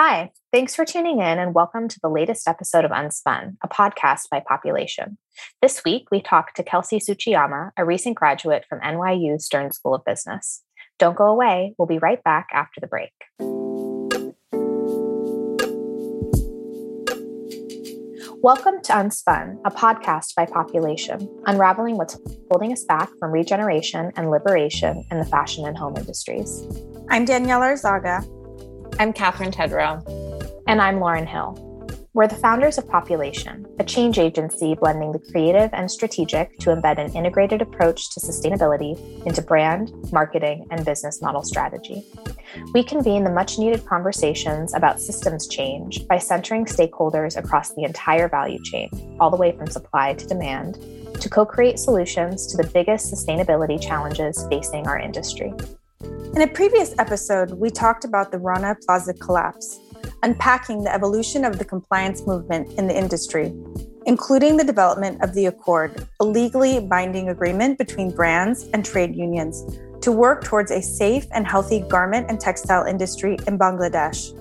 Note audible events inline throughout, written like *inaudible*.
Hi, thanks for tuning in and welcome to the latest episode of Unspun, a podcast by Population. This week, we talk to Kelsey Tsuchiyama, a recent graduate from NYU Stern School of Business. Don't go away, we'll be right back after the break. Welcome to Unspun, a podcast by Population, unraveling what's holding us back from regeneration and liberation in the fashion and home industries. I'm Danielle Arzaga. I'm Catherine Tedrow. And I'm Lauren Hill. We're the founders of Population, a change agency blending the creative and strategic to embed an integrated approach to sustainability into brand, marketing, and business model strategy. We convene the much needed conversations about systems change by centering stakeholders across the entire value chain, all the way from supply to demand, to co create solutions to the biggest sustainability challenges facing our industry. In a previous episode, we talked about the Rana Plaza collapse, unpacking the evolution of the compliance movement in the industry, including the development of the Accord, a legally binding agreement between brands and trade unions to work towards a safe and healthy garment and textile industry in Bangladesh,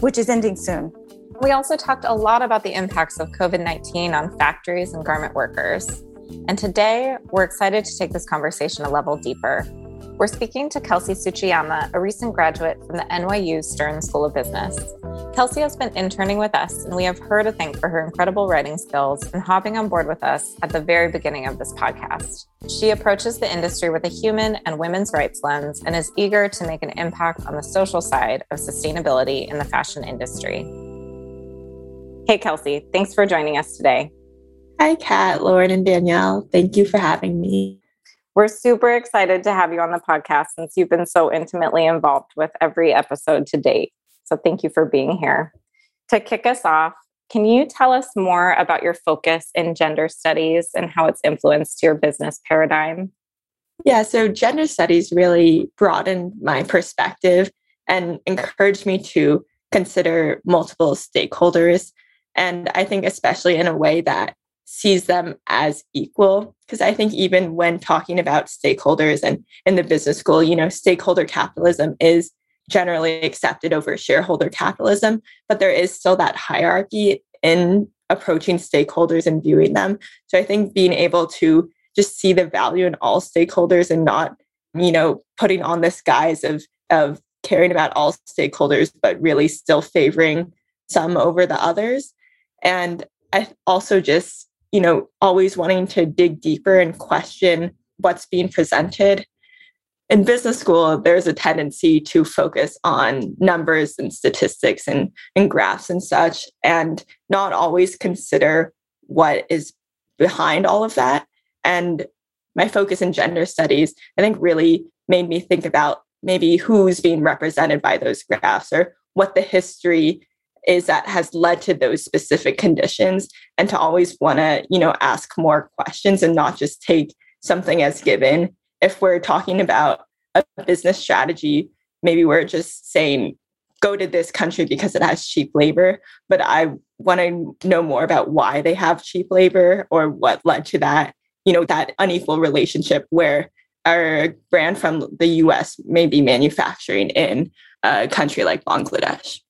which is ending soon. We also talked a lot about the impacts of COVID 19 on factories and garment workers. And today, we're excited to take this conversation a level deeper we're speaking to Kelsey Tsuchiyama, a recent graduate from the NYU Stern School of Business. Kelsey has been interning with us, and we have her to thank for her incredible writing skills and hopping on board with us at the very beginning of this podcast. She approaches the industry with a human and women's rights lens and is eager to make an impact on the social side of sustainability in the fashion industry. Hey, Kelsey, thanks for joining us today. Hi, Kat, Lauren, and Danielle. Thank you for having me. We're super excited to have you on the podcast since you've been so intimately involved with every episode to date. So thank you for being here. To kick us off, can you tell us more about your focus in gender studies and how it's influenced your business paradigm? Yeah, so gender studies really broadened my perspective and encouraged me to consider multiple stakeholders. And I think, especially in a way that sees them as equal because i think even when talking about stakeholders and in the business school you know stakeholder capitalism is generally accepted over shareholder capitalism but there is still that hierarchy in approaching stakeholders and viewing them. So i think being able to just see the value in all stakeholders and not you know putting on this guise of of caring about all stakeholders but really still favoring some over the others. And i also just you know, always wanting to dig deeper and question what's being presented. In business school, there's a tendency to focus on numbers and statistics and, and graphs and such, and not always consider what is behind all of that. And my focus in gender studies, I think, really made me think about maybe who's being represented by those graphs or what the history is that has led to those specific conditions and to always want to you know ask more questions and not just take something as given. If we're talking about a business strategy maybe we're just saying go to this country because it has cheap labor but i want to know more about why they have cheap labor or what led to that you know that unequal relationship where our brand from the us may be manufacturing in a country like bangladesh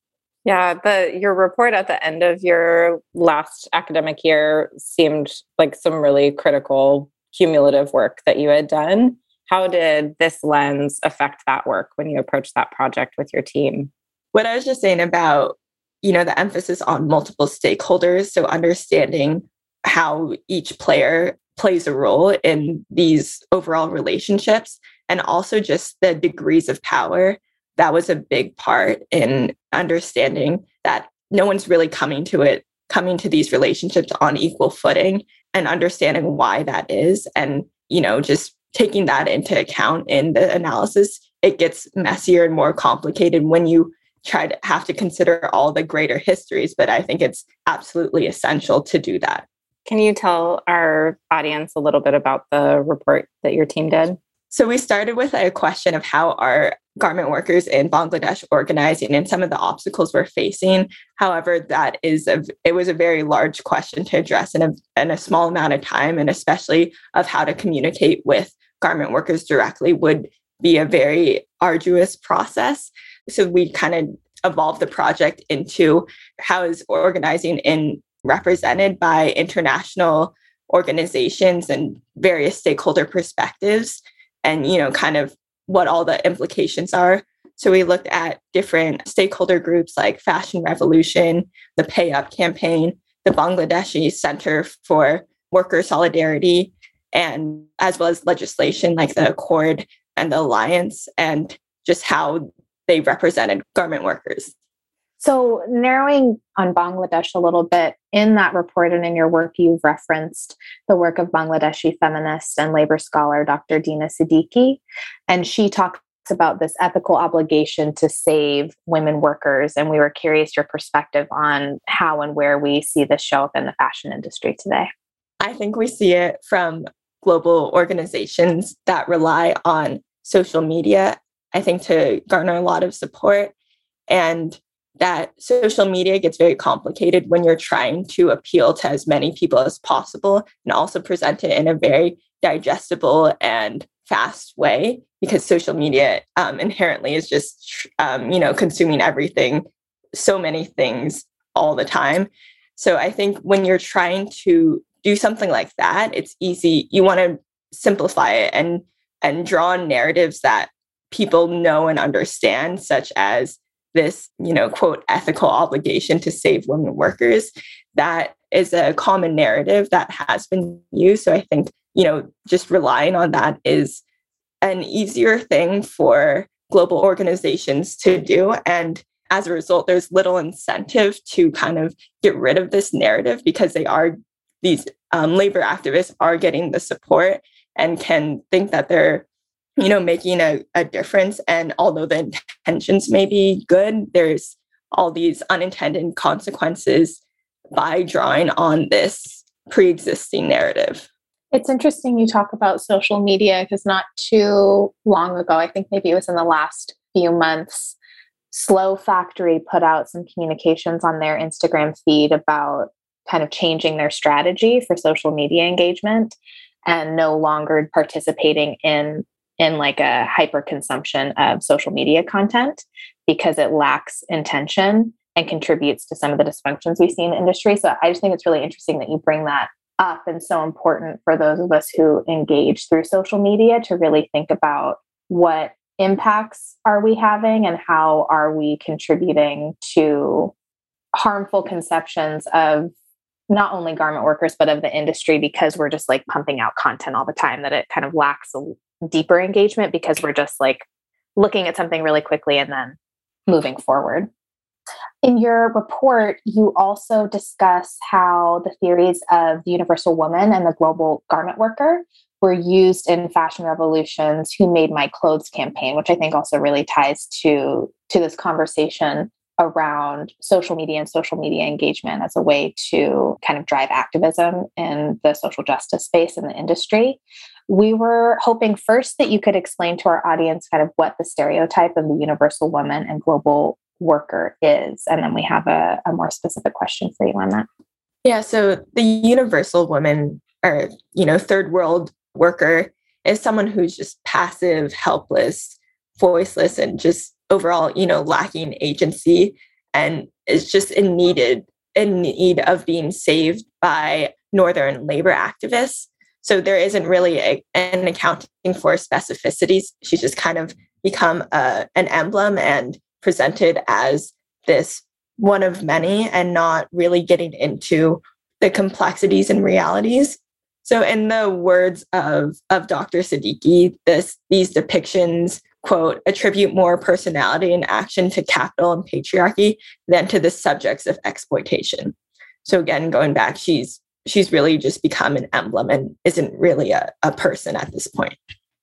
yeah, the your report at the end of your last academic year seemed like some really critical cumulative work that you had done. How did this lens affect that work when you approached that project with your team? What I was just saying about, you know, the emphasis on multiple stakeholders, so understanding how each player plays a role in these overall relationships and also just the degrees of power that was a big part in understanding that no one's really coming to it, coming to these relationships on equal footing and understanding why that is. And, you know, just taking that into account in the analysis, it gets messier and more complicated when you try to have to consider all the greater histories. But I think it's absolutely essential to do that. Can you tell our audience a little bit about the report that your team did? So we started with a question of how are garment workers in Bangladesh organizing and some of the obstacles we're facing. However, that is a it was a very large question to address in a, in a small amount of time, and especially of how to communicate with garment workers directly would be a very arduous process. So we kind of evolved the project into how is organizing in represented by international organizations and various stakeholder perspectives and you know kind of what all the implications are. So we looked at different stakeholder groups like fashion revolution the pay up campaign the bangladeshi center for worker solidarity and as well as legislation like the accord and the alliance and just how they represented garment workers so, narrowing on Bangladesh a little bit, in that report and in your work, you've referenced the work of Bangladeshi feminist and labor scholar Dr. Dina Siddiqi. And she talks about this ethical obligation to save women workers. And we were curious your perspective on how and where we see this show up in the fashion industry today. I think we see it from global organizations that rely on social media, I think, to garner a lot of support. And that social media gets very complicated when you're trying to appeal to as many people as possible and also present it in a very digestible and fast way because social media um, inherently is just um, you know consuming everything so many things all the time. So i think when you're trying to do something like that it's easy you want to simplify it and and draw on narratives that people know and understand such as this, you know, quote, ethical obligation to save women workers. That is a common narrative that has been used. So I think, you know, just relying on that is an easier thing for global organizations to do. And as a result, there's little incentive to kind of get rid of this narrative because they are, these um, labor activists are getting the support and can think that they're you know, making a, a difference. And although the intentions may be good, there's all these unintended consequences by drawing on this pre existing narrative. It's interesting you talk about social media because not too long ago, I think maybe it was in the last few months, Slow Factory put out some communications on their Instagram feed about kind of changing their strategy for social media engagement and no longer participating in in like a hyper consumption of social media content because it lacks intention and contributes to some of the dysfunctions we see in the industry. So I just think it's really interesting that you bring that up and so important for those of us who engage through social media to really think about what impacts are we having and how are we contributing to harmful conceptions of not only garment workers but of the industry because we're just like pumping out content all the time that it kind of lacks a deeper engagement because we're just like looking at something really quickly and then moving forward. In your report, you also discuss how the theories of the universal woman and the global garment worker were used in fashion revolutions who made my clothes campaign which i think also really ties to to this conversation around social media and social media engagement as a way to kind of drive activism in the social justice space in the industry we were hoping first that you could explain to our audience kind of what the stereotype of the universal woman and global worker is. And then we have a, a more specific question for you on that. Yeah, so the universal woman or, you know, third world worker is someone who's just passive, helpless, voiceless, and just overall, you know, lacking agency and is just in needed in need of being saved by northern labor activists so there isn't really a, an accounting for specificities. She's just kind of become a, an emblem and presented as this one of many and not really getting into the complexities and realities. So in the words of, of Dr. Siddiqi, this these depictions, quote, attribute more personality and action to capital and patriarchy than to the subjects of exploitation. So again, going back, she's she's really just become an emblem and isn't really a, a person at this point.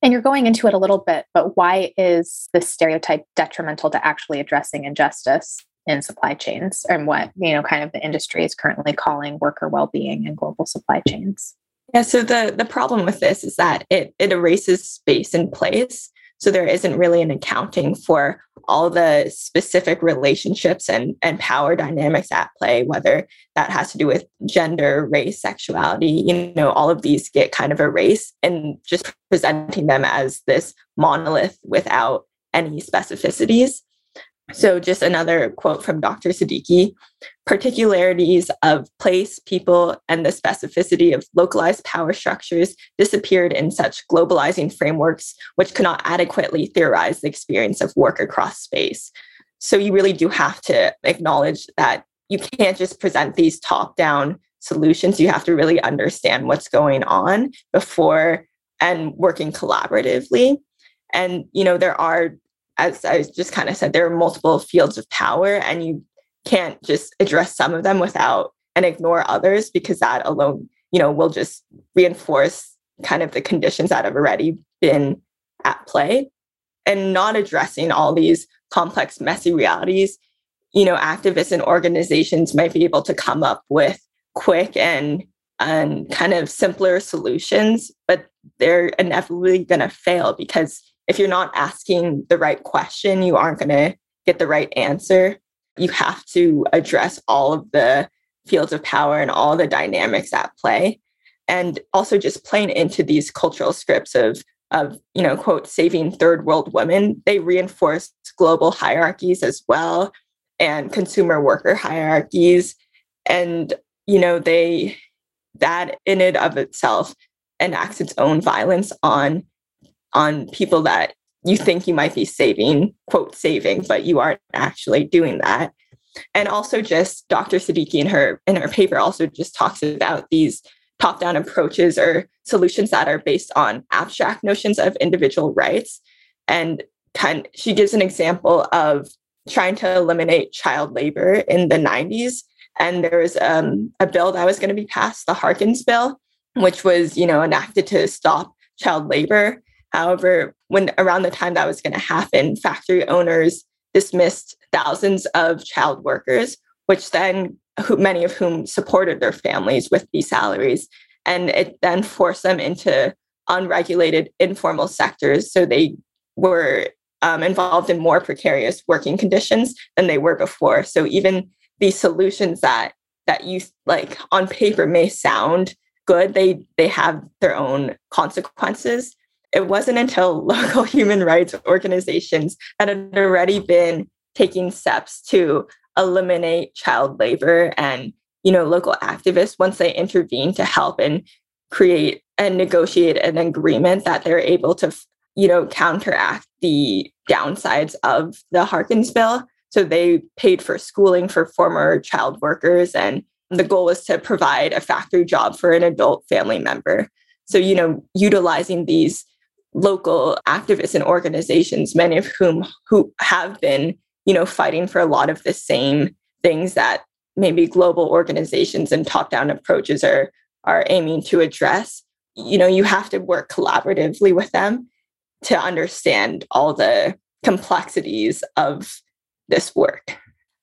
And you're going into it a little bit, but why is this stereotype detrimental to actually addressing injustice in supply chains and what, you know, kind of the industry is currently calling worker well-being and global supply chains? Yeah, so the the problem with this is that it it erases space and place so there isn't really an accounting for all the specific relationships and, and power dynamics at play, whether that has to do with gender, race, sexuality, you know, all of these get kind of erased and just presenting them as this monolith without any specificities. So, just another quote from Dr. Siddiqi particularities of place, people, and the specificity of localized power structures disappeared in such globalizing frameworks, which could not adequately theorize the experience of work across space. So, you really do have to acknowledge that you can't just present these top down solutions. You have to really understand what's going on before and working collaboratively. And, you know, there are as I just kind of said, there are multiple fields of power, and you can't just address some of them without and ignore others because that alone, you know, will just reinforce kind of the conditions that have already been at play. And not addressing all these complex, messy realities, you know, activists and organizations might be able to come up with quick and and kind of simpler solutions, but they're inevitably going to fail because if you're not asking the right question, you aren't going to get the right answer. You have to address all of the fields of power and all the dynamics at play. And also just playing into these cultural scripts of, of, you know, quote, saving third world women, they reinforce global hierarchies as well and consumer worker hierarchies. And, you know, they, that in and of itself enacts its own violence on on people that you think you might be saving, quote, saving, but you aren't actually doing that. And also just Dr. Siddiqi in her in her paper also just talks about these top-down approaches or solutions that are based on abstract notions of individual rights. And kind she gives an example of trying to eliminate child labor in the 90s. And there was um, a bill that was going to be passed, the Harkins bill, which was, you know, enacted to stop child labor. However, when around the time that was going to happen, factory owners dismissed thousands of child workers, which then who, many of whom supported their families with these salaries. And it then forced them into unregulated informal sectors. So they were um, involved in more precarious working conditions than they were before. So even these solutions that that you like on paper may sound good, they they have their own consequences it wasn't until *laughs* local human rights organizations that had already been taking steps to eliminate child labor and you know local activists once they intervene to help and create and negotiate an agreement that they're able to you know counteract the downsides of the harkins bill. So they paid for schooling for former child workers and the goal was to provide a factory job for an adult family member. So you know utilizing these local activists and organizations, many of whom who have been, you know, fighting for a lot of the same things that maybe global organizations and top-down approaches are are aiming to address. You know, you have to work collaboratively with them to understand all the complexities of this work.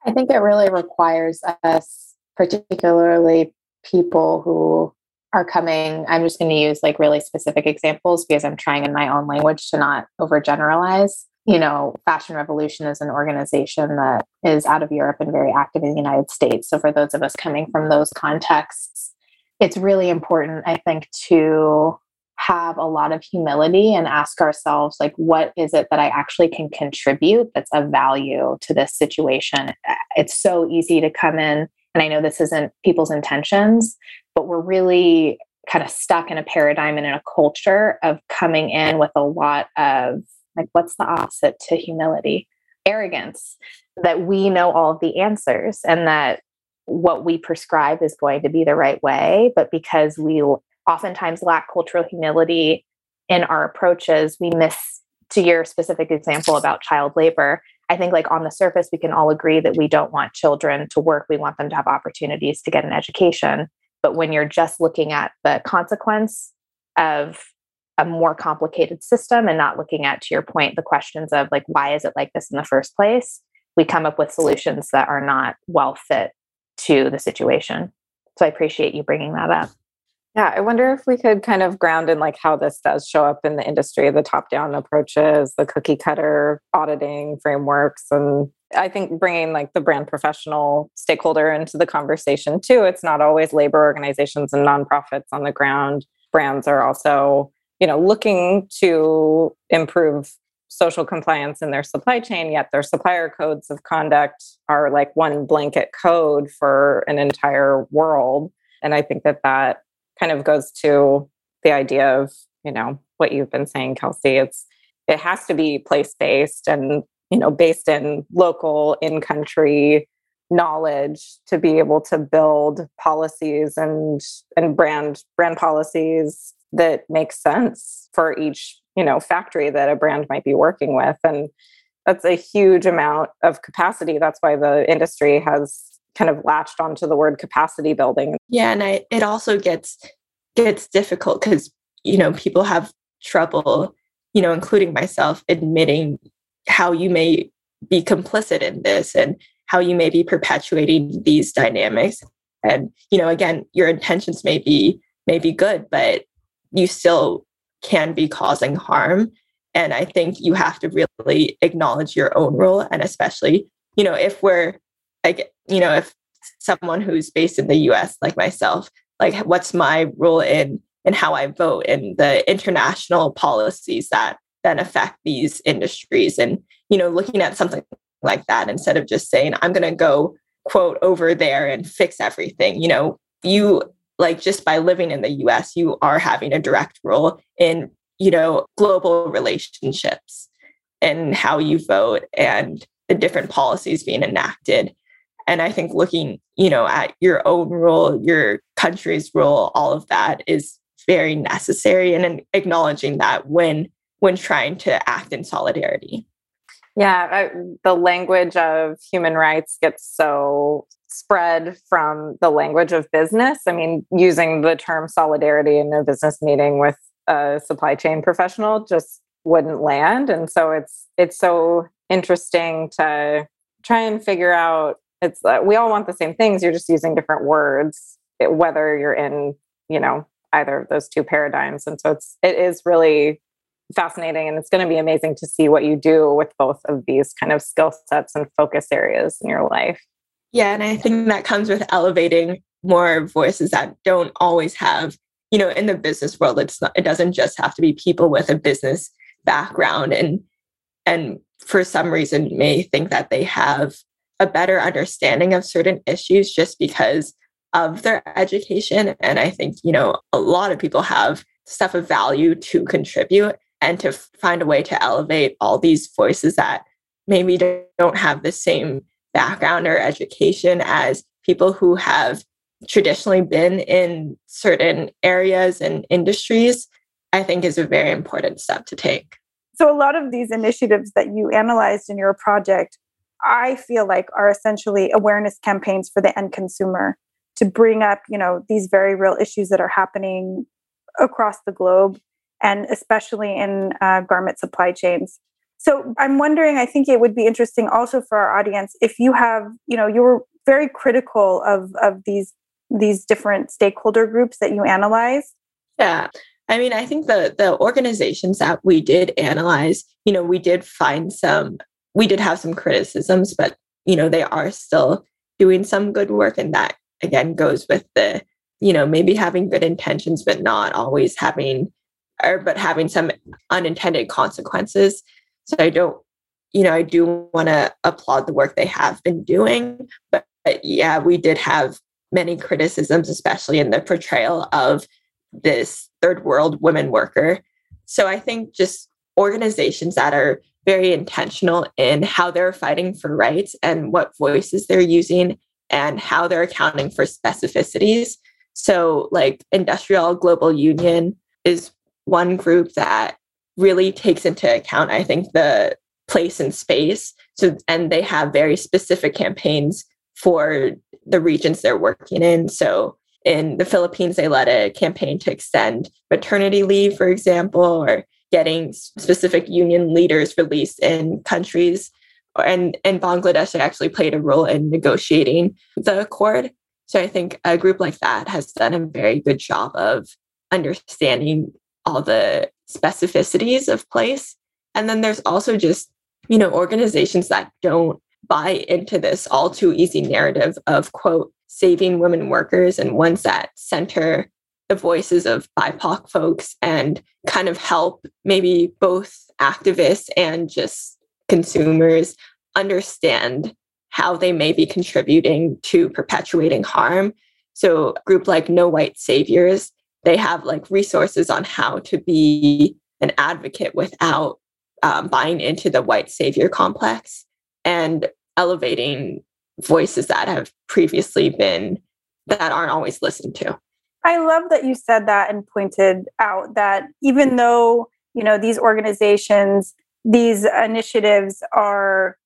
I think it really requires us, particularly people who are coming i'm just going to use like really specific examples because i'm trying in my own language to not overgeneralize. You know fashion revolution is an organization that is out of europe and very active in the united states. So for those of us coming from those contexts it's really important i think to have a lot of humility and ask ourselves like what is it that i actually can contribute that's of value to this situation? It's so easy to come in and i know this isn't people's intentions but we're really kind of stuck in a paradigm and in a culture of coming in with a lot of like what's the opposite to humility? Arrogance that we know all of the answers and that what we prescribe is going to be the right way but because we oftentimes lack cultural humility in our approaches we miss to your specific example about child labor i think like on the surface we can all agree that we don't want children to work we want them to have opportunities to get an education but when you're just looking at the consequence of a more complicated system and not looking at, to your point, the questions of like, why is it like this in the first place? We come up with solutions that are not well fit to the situation. So I appreciate you bringing that up. Yeah, I wonder if we could kind of ground in like how this does show up in the industry, the top-down approaches, the cookie cutter auditing frameworks and I think bringing like the brand professional stakeholder into the conversation too. It's not always labor organizations and nonprofits on the ground. Brands are also, you know, looking to improve social compliance in their supply chain, yet their supplier codes of conduct are like one blanket code for an entire world. And I think that that kind of goes to the idea of, you know, what you've been saying, Kelsey. It's it has to be place based and you know based in local in country knowledge to be able to build policies and and brand brand policies that make sense for each you know factory that a brand might be working with and that's a huge amount of capacity that's why the industry has kind of latched onto the word capacity building. Yeah and I, it also gets gets difficult because you know people have trouble you know including myself admitting how you may be complicit in this and how you may be perpetuating these dynamics. And you know again your intentions may be may be good but you still can be causing harm. And i think you have to really acknowledge your own role and especially you know if we're like you know if someone who's based in the us like myself like what's my role in in how i vote and the international policies that then affect these industries and you know looking at something like that instead of just saying i'm going to go quote over there and fix everything you know you like just by living in the US you are having a direct role in you know global relationships and how you vote and the different policies being enacted and i think looking you know at your own role your country's role all of that is very necessary and acknowledging that when when trying to act in solidarity yeah, the language of human rights gets so spread from the language of business. I mean, using the term solidarity in a business meeting with a supply chain professional just wouldn't land. And so it's it's so interesting to try and figure out it's uh, we all want the same things you're just using different words it, whether you're in you know either of those two paradigms and so it's it is really fascinating and it's going to be amazing to see what you do with both of these kind of skill sets and focus areas in your life. Yeah and i think that comes with elevating more voices that don't always have you know in the business world it's not it doesn't just have to be people with a business background and and for some reason may think that they have a better understanding of certain issues just because of their education and i think you know a lot of people have stuff of value to contribute and to find a way to elevate all these voices that maybe don't have the same background or education as people who have traditionally been in certain areas and industries, I think is a very important step to take. So, a lot of these initiatives that you analyzed in your project, I feel like are essentially awareness campaigns for the end consumer to bring up, you know, these very real issues that are happening across the globe and especially in uh, garment supply chains. So I'm wondering, I think it would be interesting also for our audience if you have, you know, you were very critical of of these these different stakeholder groups that you analyze. Yeah. I mean, I think the the organizations that we did analyze, you know, we did find some we did have some criticisms, but you know, they are still doing some good work and that again goes with the, you know, maybe having good intentions but not always having or but having some unintended consequences. So I don't, you know, I do want to applaud the work they have been doing. But, but yeah, we did have many criticisms, especially in the portrayal of this third world women worker. So I think just organizations that are very intentional in how they're fighting for rights and what voices they're using and how they're accounting for specificities. So, like IndustriALL Global Union is one group that really takes into account, I think, the place and space. So, and they have very specific campaigns for the regions they're working in. So, in the Philippines, they led a campaign to extend maternity leave, for example, or getting specific union leaders released in countries. And in Bangladesh, actually played a role in negotiating the accord. So I think a group like that has done a very good job of understanding all the specificities of place. And then there's also just, you know, organizations that don't buy into this all too easy narrative of, quote, saving women workers and ones that center the voices of BIPOC folks and kind of help maybe both activists and just consumers understand how they may be contributing to perpetuating harm. So, group like No White Saviors, they have like resources on how to be an advocate without um, buying into the white savior complex and elevating voices that have previously been that aren't always listened to. I love that you said that and pointed out that even though, you know, these organizations, these initiatives are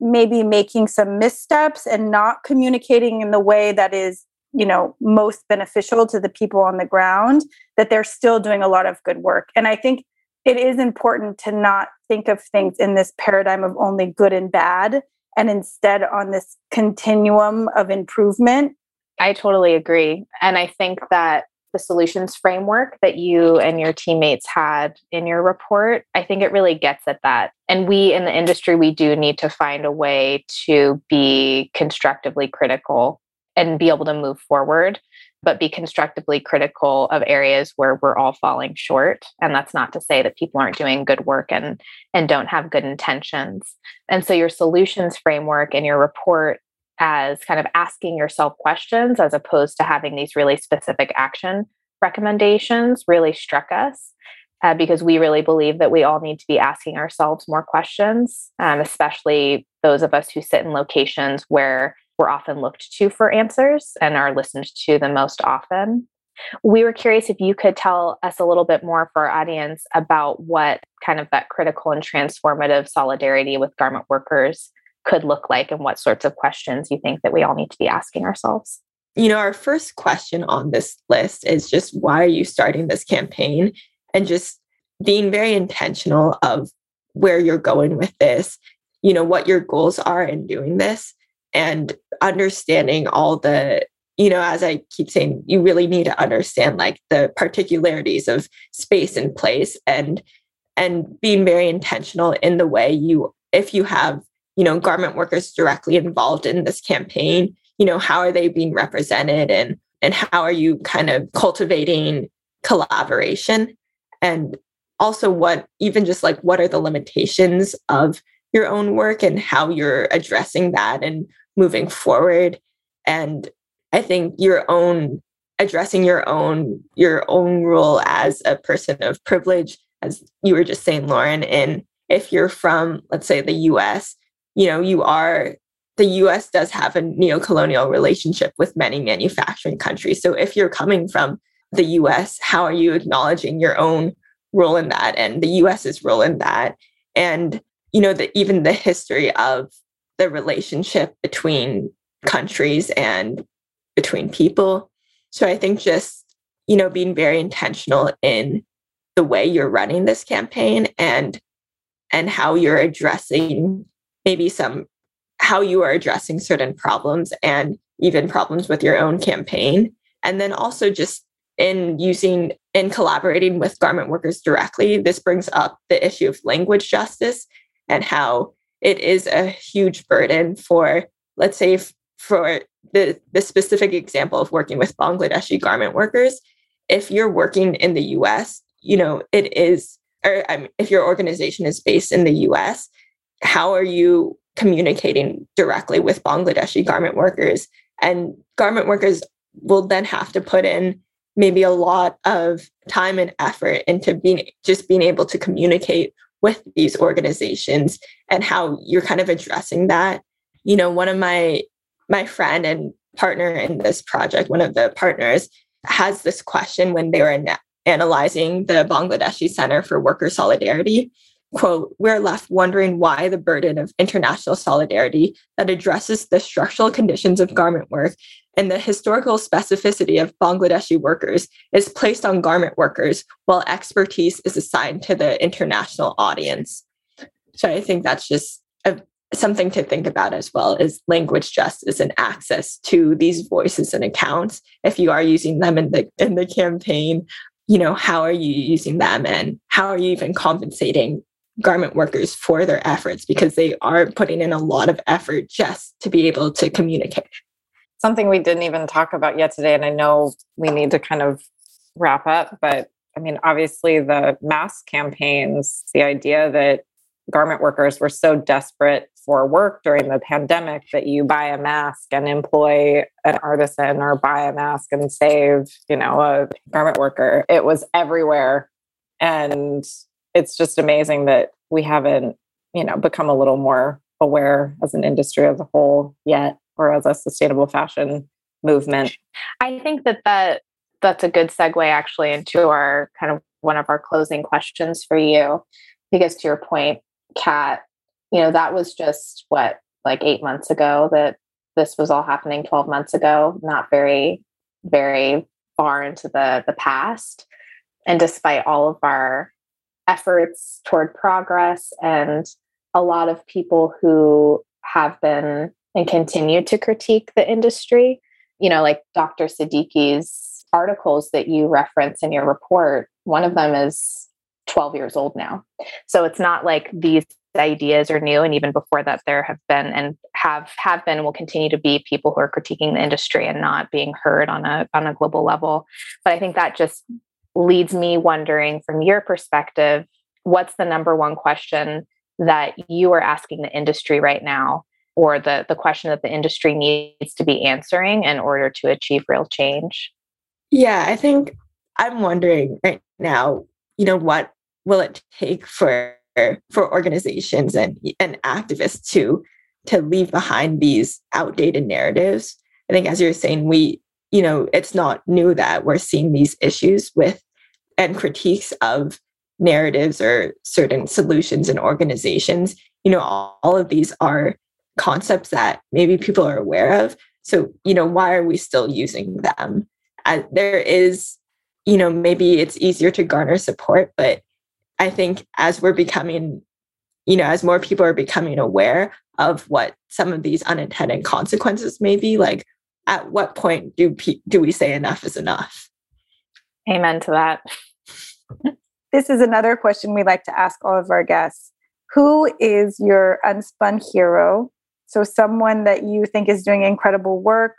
maybe making some missteps and not communicating in the way that is, you know, most beneficial to the people on the ground, that they're still doing a lot of good work. And I think it is important to not think of things in this paradigm of only good and bad and instead on this continuum of improvement I totally agree. And I think that the solutions framework that you and your teammates had in your report, I think it really gets at that. And we in the industry, we do need to find a way to be constructively critical and be able to move forward, but be constructively critical of areas where we're all falling short. And that's not to say that people aren't doing good work and, and don't have good intentions. And so your solutions framework and your report as kind of asking yourself questions as opposed to having these really specific action recommendations really struck us uh, because we really believe that we all need to be asking ourselves more questions, um, especially those of us who sit in locations where we're often looked to for answers and are listened to the most often. We were curious if you could tell us a little bit more for our audience about what kind of that critical and transformative solidarity with garment workers could look like and what sorts of questions you think that we all need to be asking ourselves. You know, our first question on this list is just why are you starting this campaign? And just being very intentional of where you're going with this, you know, what your goals are in doing this, and understanding all the, you know, as I keep saying, you really need to understand like the particularities of space and place and and being very intentional in the way you if you have you know garment workers directly involved in this campaign? You know how are they being represented and and how are you kind of cultivating collaboration? And also what even just like what are the limitations of your own work and how you're addressing that and moving forward? And i think your own addressing your own your own role as a person of privilege as you were just saying lauren and if you're from let's say the us you know, you are the US does have a neo-colonial relationship with many manufacturing countries. So if you're coming from the US, how are you acknowledging your own role in that and the US's role in that? And you know, the, even the history of the relationship between countries and between people. So I think just, you know, being very intentional in the way you're running this campaign and and how you're addressing maybe some how you are addressing certain problems and even problems with your own campaign. And then also just in using in collaborating with garment workers directly, this brings up the issue of language justice and how it is a huge burden for, let's say, for the, the specific example of working with Bangladeshi garment workers. If you're working in the US, you know, it is, or I mean, if your organization is based in the US, how are you communicating directly with Bangladeshi garment workers? And garment workers will then have to put in maybe a lot of time and effort into being just being able to communicate with these organizations and how you're kind of addressing that. You know, one of my my friend and partner in this project, one of the partners, has this question when they were analyzing the Bangladeshi Center for Worker Solidarity quote, we're left wondering why the burden of international solidarity that addresses the structural conditions of garment work and the historical specificity of Bangladeshi workers is placed on garment workers while expertise is assigned to the international audience. So I think that's just a, something to think about as well is language justice and access to these voices and accounts. If you are using them in the in the campaign, you know, how are you using them and how are you even compensating garment workers for their efforts because they are putting in a lot of effort just to be able to communicate. Something we didn't even talk about yet today, and I know we need to kind of wrap up, but I mean, obviously, the mask campaigns, the idea that garment workers were so desperate for work during the pandemic that you buy a mask and employ an artisan or buy a mask and save, you know, a garment worker. It was everywhere. And it's just amazing that we haven't, you know, become a little more aware as an industry as a whole yet or as a sustainable fashion movement. I think that that that's a good segue actually into our kind of one of our closing questions for you because to your point Kat you know that was just what like 8 months ago that this was all happening 12 months ago not very very far into the the past and despite all of our efforts toward progress and a lot of people who have been and continue to critique the industry. You know like dr siddiqi's articles that you reference in your report one of them is 12 years old now. So it's not like these ideas are new and even before that there have been and have have been will continue to be people who are critiquing the industry and not being heard on a on a global level. But i think that just leads me wondering from your perspective what's the number one question that you are asking the industry right now or the the question that the industry needs to be answering in order to achieve real change? Yeah i think i'm wondering right now you know what will it take for for organizations and and activists to to leave behind these outdated narratives? I think as you're saying we you know it's not new that we're seeing these issues with and critiques of narratives or certain solutions and organizations. You know all, all of these are concepts that maybe people are aware of. So you know why are we still using them? There is you know maybe it's easier to garner support but i think as we're becoming you know as more people are becoming aware of what some of these unintended consequences may be like at what point do pe- do we say enough is enough amen to that this is another question we like to ask all of our guests who is your unspun hero so, someone that you think is doing incredible work,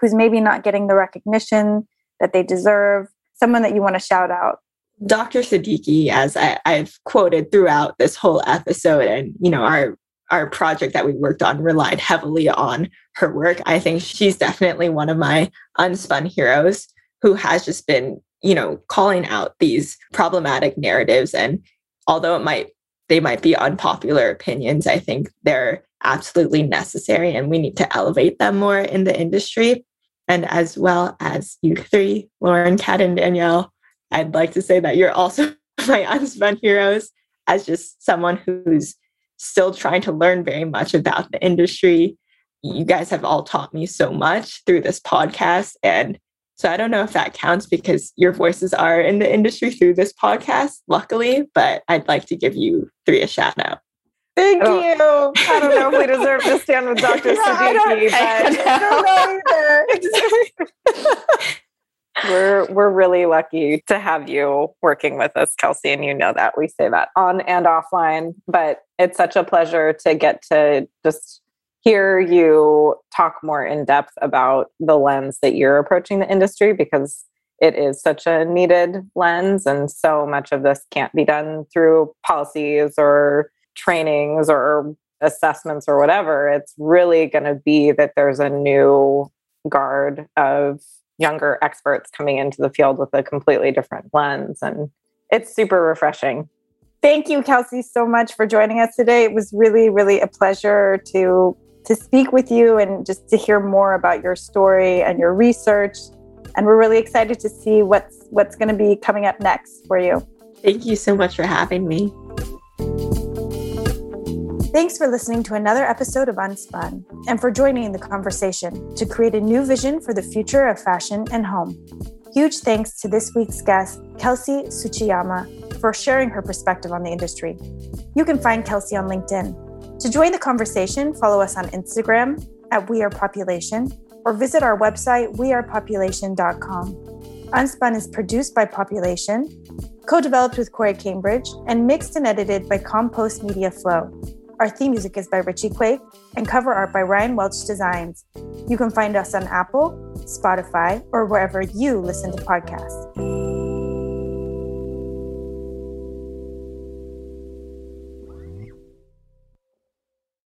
who's maybe not getting the recognition that they deserve, someone that you want to shout out. Dr. Siddiqi, as I, have quoted throughout this whole episode, and you know, our our project that we worked on relied heavily on her work. I think she's definitely one of my unspun heroes who has just been, you know, calling out these problematic narratives. And although it might they might be unpopular opinions, I think they're absolutely necessary and we need to elevate them more in the industry. And as well as you three, Lauren, Kat, and Danielle, I'd like to say that you're also *laughs* my unspun heroes as just someone who's still trying to learn very much about the industry. You guys have all taught me so much through this podcast. And so I don't know if that counts because your voices are in the industry through this podcast, luckily, but I'd like to give you three a shout out. Thank I you. I don't know if we deserve to stand with *laughs* Dr. yeah, Siddiqi, but *laughs* *laughs* we're we're really lucky to have you working with us, Kelsey, and you know that we say that on and offline. But it's such a pleasure to get to just hear you talk more in depth about the lens that you're approaching the industry because it is such a needed lens and so much of this can't be done through policies or trainings or assessments or whatever, it's really going to be that there's a new guard of younger experts coming into the field with a completely different lens. And it's super refreshing. Thank you, Kelsey, so much for joining us today. It was really, really a pleasure to to speak with you and just to hear more about your story and your research. And we're really excited to see what's what's going to be coming up next for you. Thank you so much for having me. Thanks for listening to another episode of Unspun and for joining the conversation to create a new vision for the future of fashion and home. Huge thanks to this week's guest, Kelsey Tsuchiyama, for sharing her perspective on the industry. You can find Kelsey on LinkedIn. To join the conversation, follow us on Instagram at We Are Population or visit our website, wearepopulation.com. Unspun is produced by Population, co developed with Corey Cambridge, and mixed and edited by Compost Media Flow. Our theme music is by Richie Quake and cover art by Ryan Welch Designs. You can find us on Apple, Spotify, or wherever you listen to podcasts.